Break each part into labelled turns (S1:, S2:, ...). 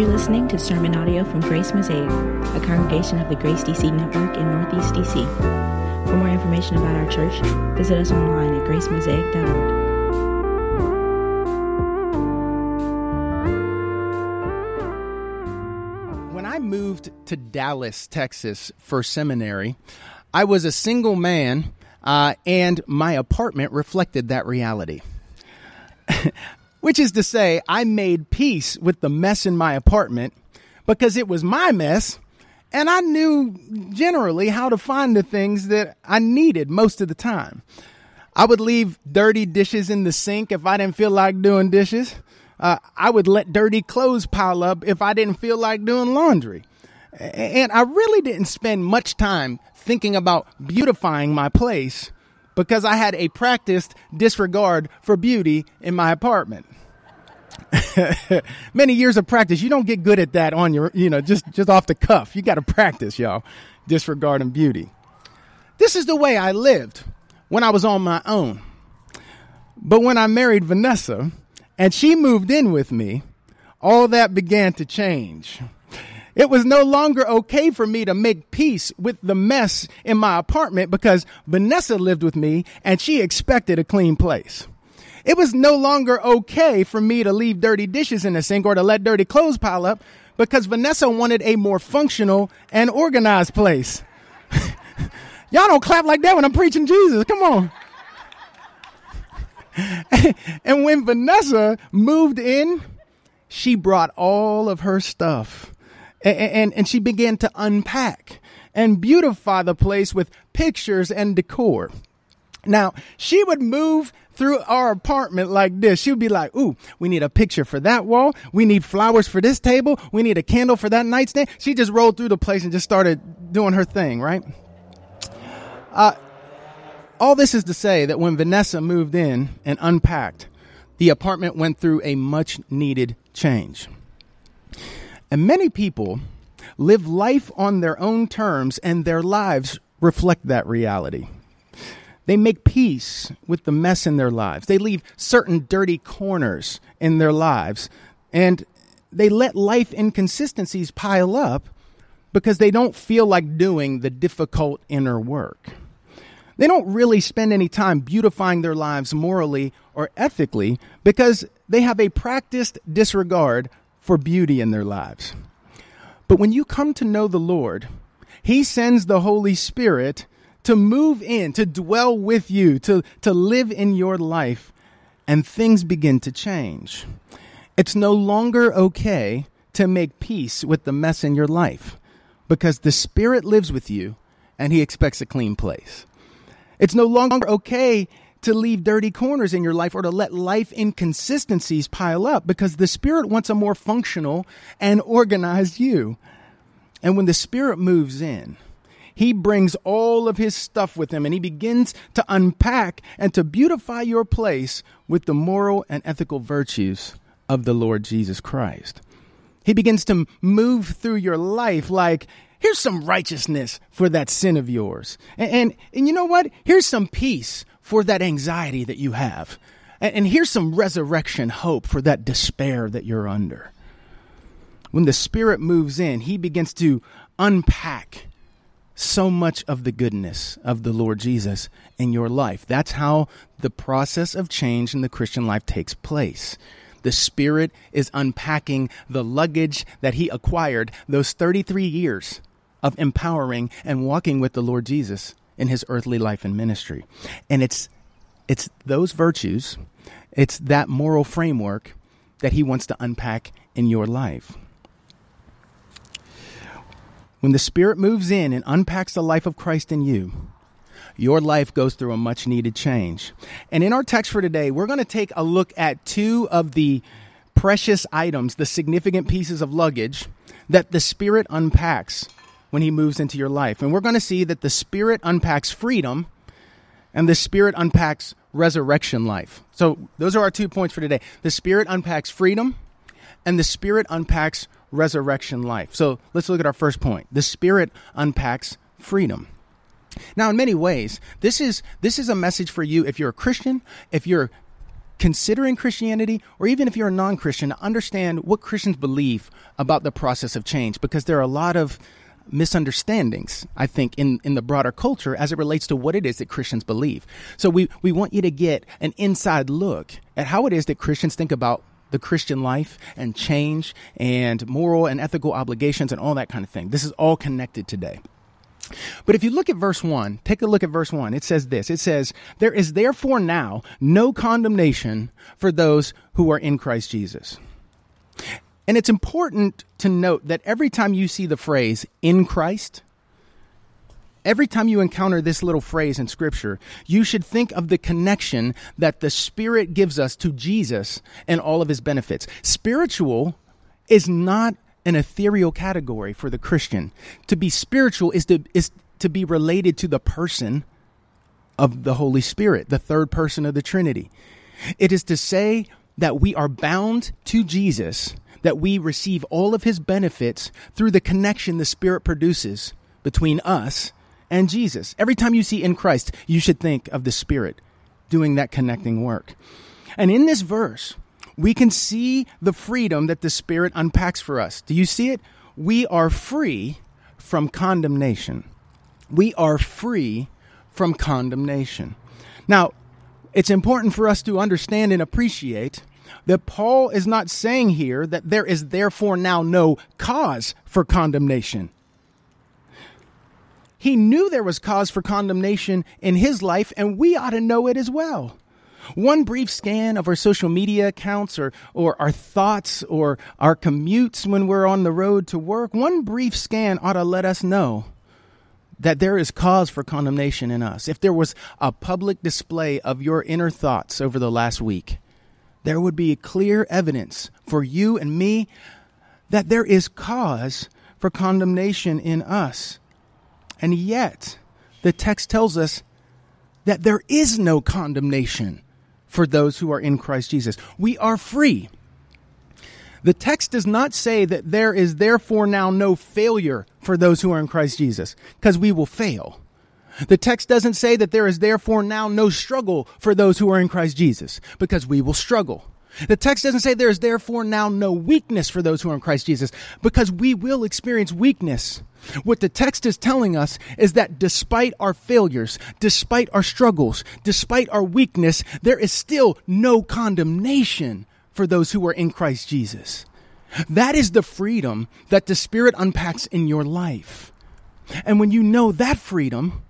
S1: You're listening to sermon audio from Grace Mosaic, a congregation of the Grace DC Network in Northeast DC. For more information about our church, visit us online at gracemosaic.org.
S2: When I moved to Dallas, Texas for seminary, I was a single man, uh, and my apartment reflected that reality. Which is to say, I made peace with the mess in my apartment because it was my mess and I knew generally how to find the things that I needed most of the time. I would leave dirty dishes in the sink if I didn't feel like doing dishes. Uh, I would let dirty clothes pile up if I didn't feel like doing laundry. And I really didn't spend much time thinking about beautifying my place because I had a practiced disregard for beauty in my apartment. Many years of practice, you don't get good at that on your, you know, just just off the cuff. You got to practice, y'all. Disregarding beauty. This is the way I lived when I was on my own. But when I married Vanessa and she moved in with me, all that began to change. It was no longer okay for me to make peace with the mess in my apartment because Vanessa lived with me and she expected a clean place. It was no longer okay for me to leave dirty dishes in the sink or to let dirty clothes pile up because Vanessa wanted a more functional and organized place. Y'all don't clap like that when I'm preaching Jesus. Come on. and when Vanessa moved in, she brought all of her stuff and, and, and she began to unpack and beautify the place with pictures and decor. Now, she would move through our apartment like this. She would be like, Ooh, we need a picture for that wall. We need flowers for this table. We need a candle for that nightstand. She just rolled through the place and just started doing her thing, right? Uh, all this is to say that when Vanessa moved in and unpacked, the apartment went through a much needed change. And many people live life on their own terms, and their lives reflect that reality. They make peace with the mess in their lives. They leave certain dirty corners in their lives, and they let life inconsistencies pile up because they don't feel like doing the difficult inner work. They don't really spend any time beautifying their lives morally or ethically because they have a practiced disregard for beauty in their lives. But when you come to know the Lord, He sends the Holy Spirit to move in, to dwell with you, to, to live in your life, and things begin to change. It's no longer okay to make peace with the mess in your life because the Spirit lives with you and He expects a clean place. It's no longer okay to leave dirty corners in your life or to let life inconsistencies pile up because the Spirit wants a more functional and organized you. And when the Spirit moves in, he brings all of his stuff with him and he begins to unpack and to beautify your place with the moral and ethical virtues of the Lord Jesus Christ. He begins to move through your life like, here's some righteousness for that sin of yours. And, and, and you know what? Here's some peace for that anxiety that you have. And, and here's some resurrection hope for that despair that you're under. When the Spirit moves in, He begins to unpack so much of the goodness of the Lord Jesus in your life. That's how the process of change in the Christian life takes place. The Spirit is unpacking the luggage that He acquired those 33 years of empowering and walking with the Lord Jesus in his earthly life and ministry. And it's it's those virtues, it's that moral framework that he wants to unpack in your life. When the Spirit moves in and unpacks the life of Christ in you, your life goes through a much needed change. And in our text for today, we're going to take a look at two of the precious items, the significant pieces of luggage that the Spirit unpacks when he moves into your life. And we're going to see that the Spirit unpacks freedom and the Spirit unpacks resurrection life. So those are our two points for today. The Spirit unpacks freedom and the Spirit unpacks resurrection life. So let's look at our first point. The Spirit unpacks freedom. Now, in many ways, this is this is a message for you if you're a Christian, if you're considering Christianity, or even if you're a non Christian, understand what Christians believe about the process of change because there are a lot of misunderstandings, I think, in, in the broader culture as it relates to what it is that Christians believe. So we, we want you to get an inside look at how it is that Christians think about the Christian life and change and moral and ethical obligations and all that kind of thing. This is all connected today. But if you look at verse 1, take a look at verse 1. It says this It says, There is therefore now no condemnation for those who are in Christ Jesus. And it's important to note that every time you see the phrase in Christ, every time you encounter this little phrase in Scripture, you should think of the connection that the Spirit gives us to Jesus and all of his benefits. Spiritual is not an ethereal category for the Christian. To be spiritual is to, is to be related to the person of the Holy Spirit, the third person of the Trinity. It is to say that we are bound to Jesus, that we receive all of his benefits through the connection the Spirit produces between us and Jesus. Every time you see in Christ, you should think of the Spirit doing that connecting work. And in this verse, we can see the freedom that the Spirit unpacks for us. Do you see it? We are free from condemnation. We are free from condemnation. Now, it's important for us to understand and appreciate that Paul is not saying here that there is therefore now no cause for condemnation. He knew there was cause for condemnation in his life, and we ought to know it as well. One brief scan of our social media accounts or, or our thoughts or our commutes when we're on the road to work, one brief scan ought to let us know that there is cause for condemnation in us. If there was a public display of your inner thoughts over the last week, there would be clear evidence for you and me that there is cause for condemnation in us. And yet, the text tells us that there is no condemnation for those who are in Christ Jesus. We are free. The text does not say that there is therefore now no failure for those who are in Christ Jesus, because we will fail. The text doesn't say that there is therefore now no struggle for those who are in Christ Jesus, because we will struggle. The text doesn't say there is therefore now no weakness for those who are in Christ Jesus, because we will experience weakness. What the text is telling us is that despite our failures, despite our struggles, despite our weakness, there is still no condemnation for those who are in Christ Jesus. That is the freedom that the Spirit unpacks in your life. And when you know that freedom,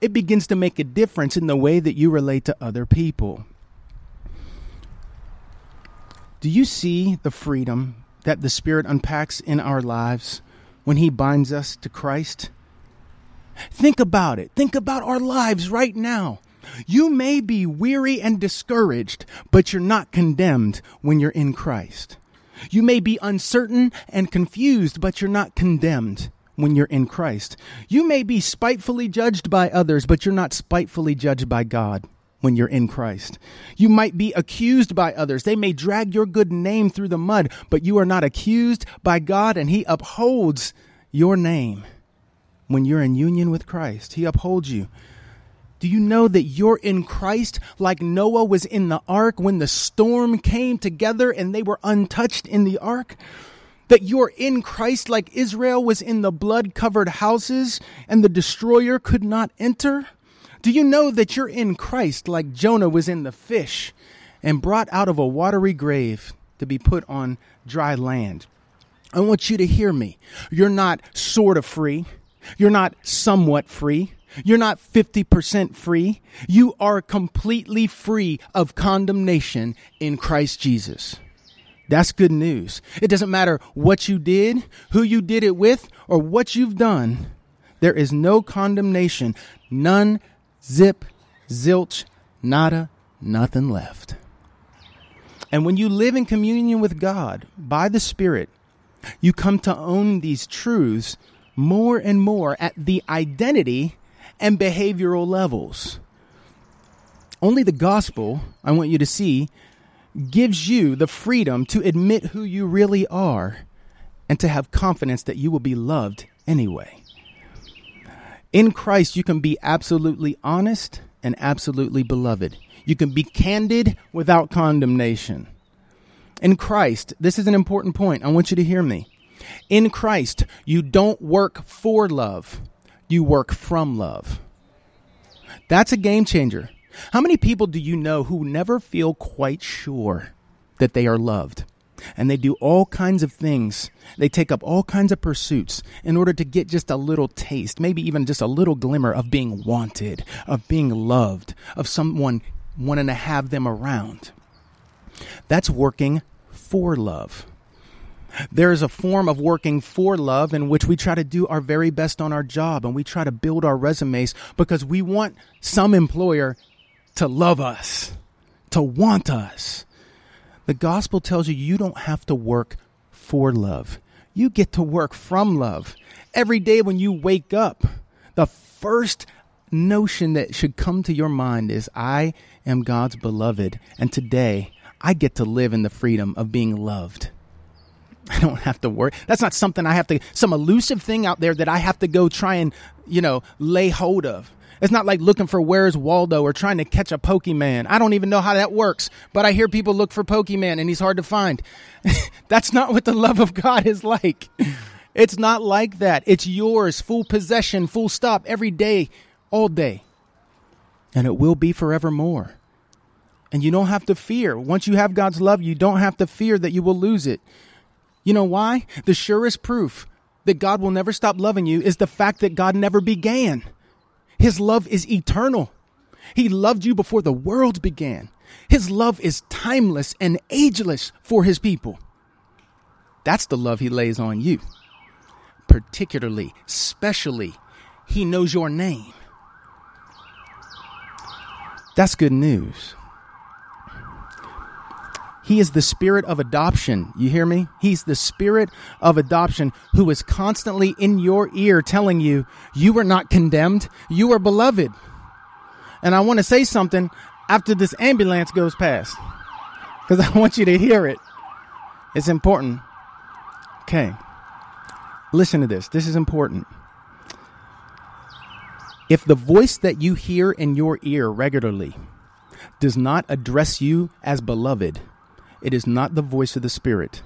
S2: it begins to make a difference in the way that you relate to other people. Do you see the freedom that the Spirit unpacks in our lives when He binds us to Christ? Think about it. Think about our lives right now. You may be weary and discouraged, but you're not condemned when you're in Christ. You may be uncertain and confused, but you're not condemned when you're in Christ. You may be spitefully judged by others, but you're not spitefully judged by God when you're in Christ. You might be accused by others. They may drag your good name through the mud, but you are not accused by God, and He upholds your name when you're in union with Christ. He upholds you. Do you know that you're in Christ like Noah was in the ark when the storm came together and they were untouched in the ark? That you're in Christ like Israel was in the blood covered houses and the destroyer could not enter? Do you know that you're in Christ like Jonah was in the fish and brought out of a watery grave to be put on dry land? I want you to hear me. You're not sort of free. You're not somewhat free. You're not 50% free. You are completely free of condemnation in Christ Jesus. That's good news. It doesn't matter what you did, who you did it with, or what you've done. There is no condemnation, none Zip, zilch, nada, nothing left. And when you live in communion with God by the Spirit, you come to own these truths more and more at the identity and behavioral levels. Only the gospel, I want you to see, gives you the freedom to admit who you really are and to have confidence that you will be loved anyway. In Christ, you can be absolutely honest and absolutely beloved. You can be candid without condemnation. In Christ, this is an important point. I want you to hear me. In Christ, you don't work for love, you work from love. That's a game changer. How many people do you know who never feel quite sure that they are loved? And they do all kinds of things. They take up all kinds of pursuits in order to get just a little taste, maybe even just a little glimmer of being wanted, of being loved, of someone wanting to have them around. That's working for love. There is a form of working for love in which we try to do our very best on our job and we try to build our resumes because we want some employer to love us, to want us. The gospel tells you you don't have to work for love. You get to work from love. Every day when you wake up, the first notion that should come to your mind is I am God's beloved, and today I get to live in the freedom of being loved. I don't have to worry. That's not something I have to, some elusive thing out there that I have to go try and, you know, lay hold of. It's not like looking for where's Waldo or trying to catch a Pokemon. I don't even know how that works, but I hear people look for Pokemon and he's hard to find. That's not what the love of God is like. It's not like that. It's yours, full possession, full stop, every day, all day. And it will be forevermore. And you don't have to fear. Once you have God's love, you don't have to fear that you will lose it. You know why? The surest proof that God will never stop loving you is the fact that God never began. His love is eternal. He loved you before the world began. His love is timeless and ageless for his people. That's the love he lays on you. Particularly, specially, he knows your name. That's good news. He is the spirit of adoption. You hear me? He's the spirit of adoption who is constantly in your ear telling you, you are not condemned, you are beloved. And I want to say something after this ambulance goes past because I want you to hear it. It's important. Okay. Listen to this. This is important. If the voice that you hear in your ear regularly does not address you as beloved, it is not the voice of the Spirit.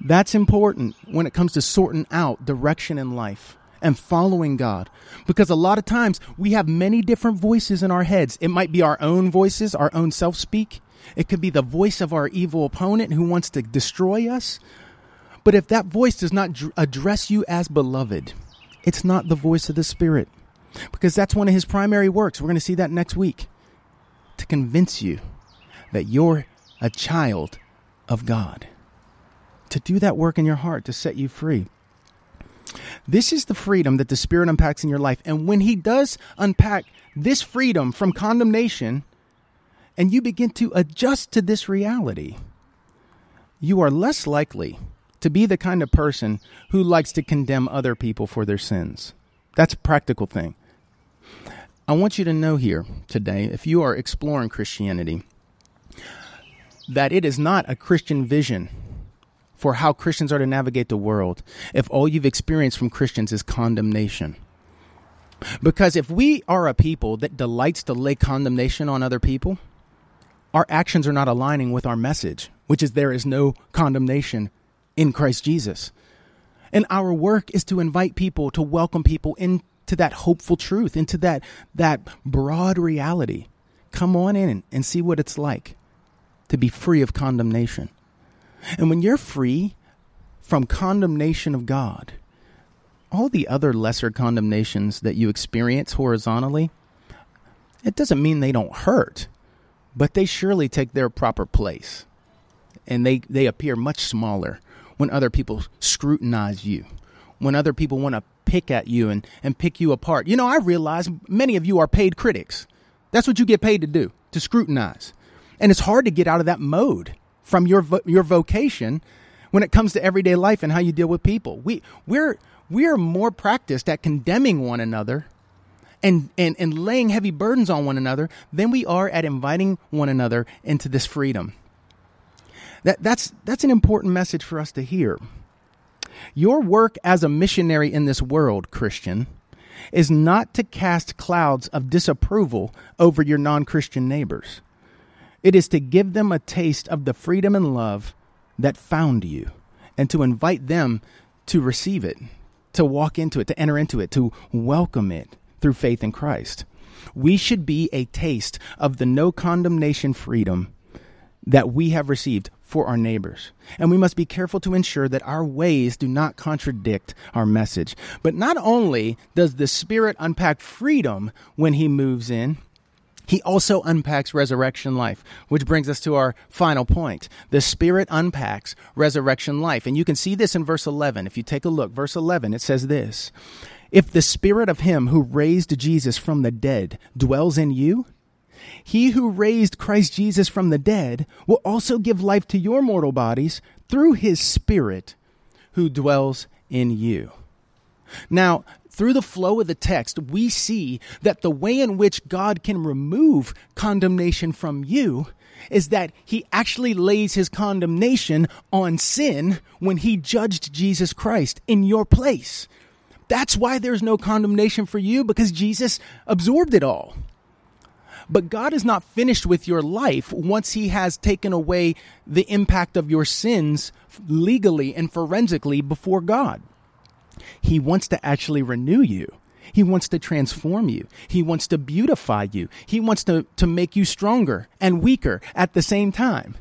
S2: That's important when it comes to sorting out direction in life and following God. Because a lot of times we have many different voices in our heads. It might be our own voices, our own self speak. It could be the voice of our evil opponent who wants to destroy us. But if that voice does not address you as beloved, it's not the voice of the Spirit. Because that's one of his primary works. We're going to see that next week to convince you that you're a child of God, to do that work in your heart, to set you free. This is the freedom that the Spirit unpacks in your life. And when He does unpack this freedom from condemnation, and you begin to adjust to this reality, you are less likely to be the kind of person who likes to condemn other people for their sins. That's a practical thing. I want you to know here today, if you are exploring Christianity, that it is not a Christian vision for how Christians are to navigate the world if all you've experienced from Christians is condemnation. Because if we are a people that delights to lay condemnation on other people, our actions are not aligning with our message, which is there is no condemnation in Christ Jesus. And our work is to invite people, to welcome people into that hopeful truth, into that, that broad reality. Come on in and see what it's like to be free of condemnation. And when you're free from condemnation of God, all the other lesser condemnations that you experience horizontally, it doesn't mean they don't hurt, but they surely take their proper place. And they, they appear much smaller when other people scrutinize you, when other people want to pick at you and, and pick you apart. You know, I realize many of you are paid critics. That's what you get paid to do, to scrutinize. And it's hard to get out of that mode from your vo- your vocation when it comes to everyday life and how you deal with people. We we're we are more practiced at condemning one another and, and, and laying heavy burdens on one another than we are at inviting one another into this freedom. That, that's, that's an important message for us to hear. Your work as a missionary in this world, Christian, is not to cast clouds of disapproval over your non Christian neighbors. It is to give them a taste of the freedom and love that found you and to invite them to receive it, to walk into it, to enter into it, to welcome it through faith in Christ. We should be a taste of the no condemnation freedom that we have received for our neighbors. And we must be careful to ensure that our ways do not contradict our message. But not only does the Spirit unpack freedom when He moves in, he also unpacks resurrection life, which brings us to our final point. The Spirit unpacks resurrection life. And you can see this in verse 11. If you take a look, verse 11, it says this If the Spirit of Him who raised Jesus from the dead dwells in you, he who raised Christ Jesus from the dead will also give life to your mortal bodies through his Spirit who dwells in you. Now, through the flow of the text, we see that the way in which God can remove condemnation from you is that he actually lays his condemnation on sin when he judged Jesus Christ in your place. That's why there's no condemnation for you because Jesus absorbed it all. But God is not finished with your life once He has taken away the impact of your sins legally and forensically before God. He wants to actually renew you. He wants to transform you. He wants to beautify you. He wants to, to make you stronger and weaker at the same time.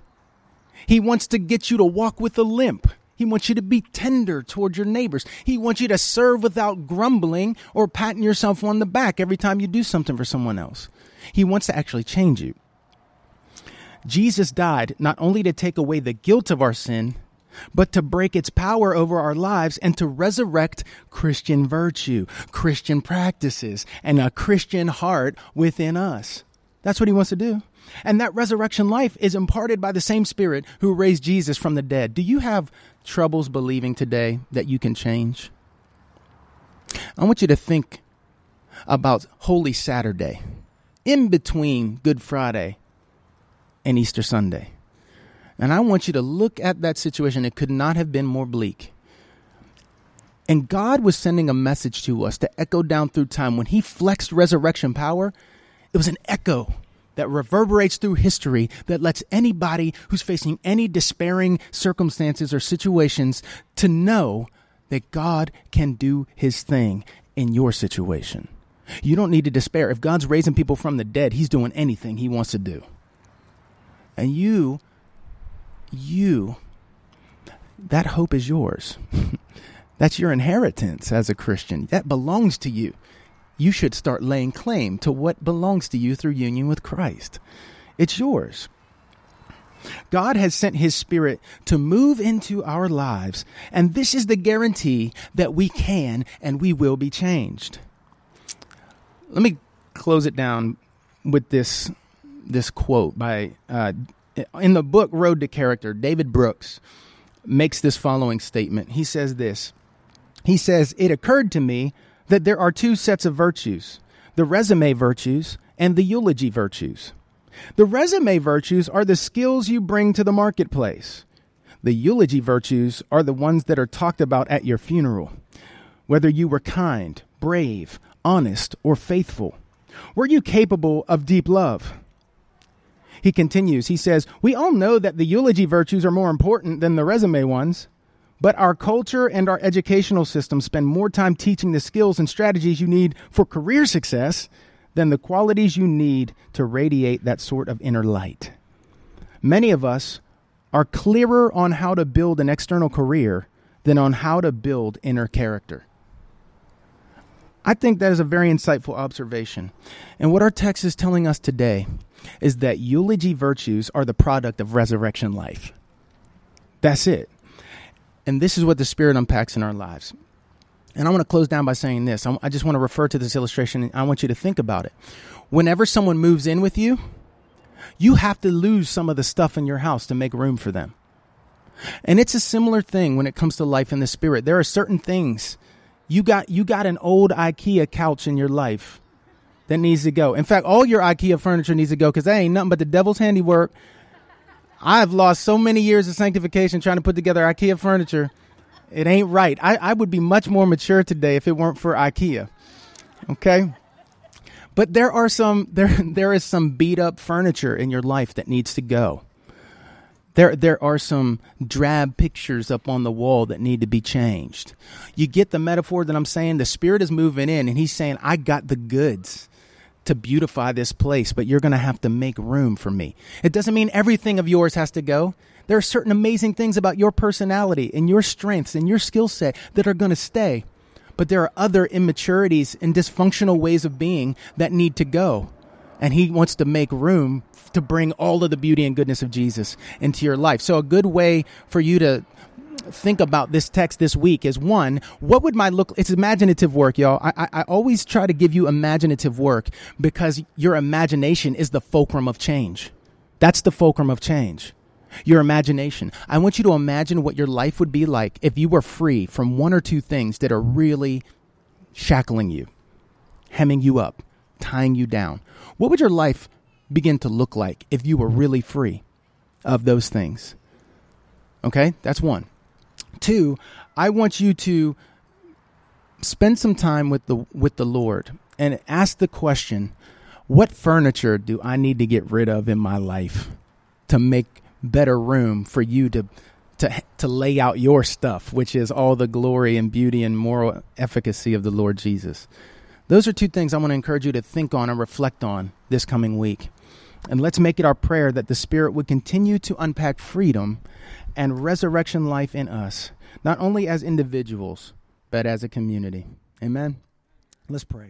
S2: He wants to get you to walk with a limp. He wants you to be tender toward your neighbors. He wants you to serve without grumbling or patting yourself on the back every time you do something for someone else. He wants to actually change you. Jesus died not only to take away the guilt of our sin, but to break its power over our lives and to resurrect Christian virtue, Christian practices, and a Christian heart within us. That's what he wants to do. And that resurrection life is imparted by the same Spirit who raised Jesus from the dead. Do you have troubles believing today that you can change? I want you to think about Holy Saturday in between Good Friday and Easter Sunday. And I want you to look at that situation. It could not have been more bleak. And God was sending a message to us to echo down through time. When He flexed resurrection power, it was an echo that reverberates through history that lets anybody who's facing any despairing circumstances or situations to know that God can do His thing in your situation. You don't need to despair. If God's raising people from the dead, He's doing anything He wants to do. And you, you, that hope is yours. That's your inheritance as a Christian. That belongs to you. You should start laying claim to what belongs to you through union with Christ. It's yours. God has sent His Spirit to move into our lives, and this is the guarantee that we can and we will be changed let me close it down with this this quote by uh, in the book Road to Character. David Brooks makes this following statement. He says this. He says, "It occurred to me that there are two sets of virtues: the resume virtues and the eulogy virtues. The resume virtues are the skills you bring to the marketplace." The eulogy virtues are the ones that are talked about at your funeral. Whether you were kind, brave, honest, or faithful? Were you capable of deep love? He continues, he says, We all know that the eulogy virtues are more important than the resume ones, but our culture and our educational system spend more time teaching the skills and strategies you need for career success than the qualities you need to radiate that sort of inner light. Many of us are clearer on how to build an external career than on how to build inner character. I think that is a very insightful observation. And what our text is telling us today is that eulogy virtues are the product of resurrection life. That's it. And this is what the Spirit unpacks in our lives. And I want to close down by saying this. I just want to refer to this illustration and I want you to think about it. Whenever someone moves in with you, you have to lose some of the stuff in your house to make room for them. And it's a similar thing when it comes to life in the Spirit. There are certain things you got you got an old IKEA couch in your life that needs to go. In fact, all your IKEA furniture needs to go because that ain't nothing but the devil's handiwork. I've lost so many years of sanctification trying to put together IKEA furniture. It ain't right. I, I would be much more mature today if it weren't for IKEA. Okay? But there are some there there is some beat up furniture in your life that needs to go. There, there are some drab pictures up on the wall that need to be changed. You get the metaphor that I'm saying? The Spirit is moving in and He's saying, I got the goods to beautify this place, but you're going to have to make room for me. It doesn't mean everything of yours has to go. There are certain amazing things about your personality and your strengths and your skill set that are going to stay. But there are other immaturities and dysfunctional ways of being that need to go. And he wants to make room to bring all of the beauty and goodness of Jesus into your life. So, a good way for you to think about this text this week is one, what would my look? It's imaginative work, y'all. I, I, I, always try to give you imaginative work because your imagination is the fulcrum of change. That's the fulcrum of change your imagination. I want you to imagine what your life would be like if you were free from one or two things that are really shackling you, hemming you up, tying you down. What would your life begin to look like if you were really free of those things? Okay, that's one. Two, I want you to spend some time with the with the Lord and ask the question, what furniture do I need to get rid of in my life to make better room for you to to to lay out your stuff, which is all the glory and beauty and moral efficacy of the Lord Jesus. Those are two things I want to encourage you to think on and reflect on this coming week. And let's make it our prayer that the Spirit would continue to unpack freedom and resurrection life in us, not only as individuals, but as a community. Amen. Let's pray.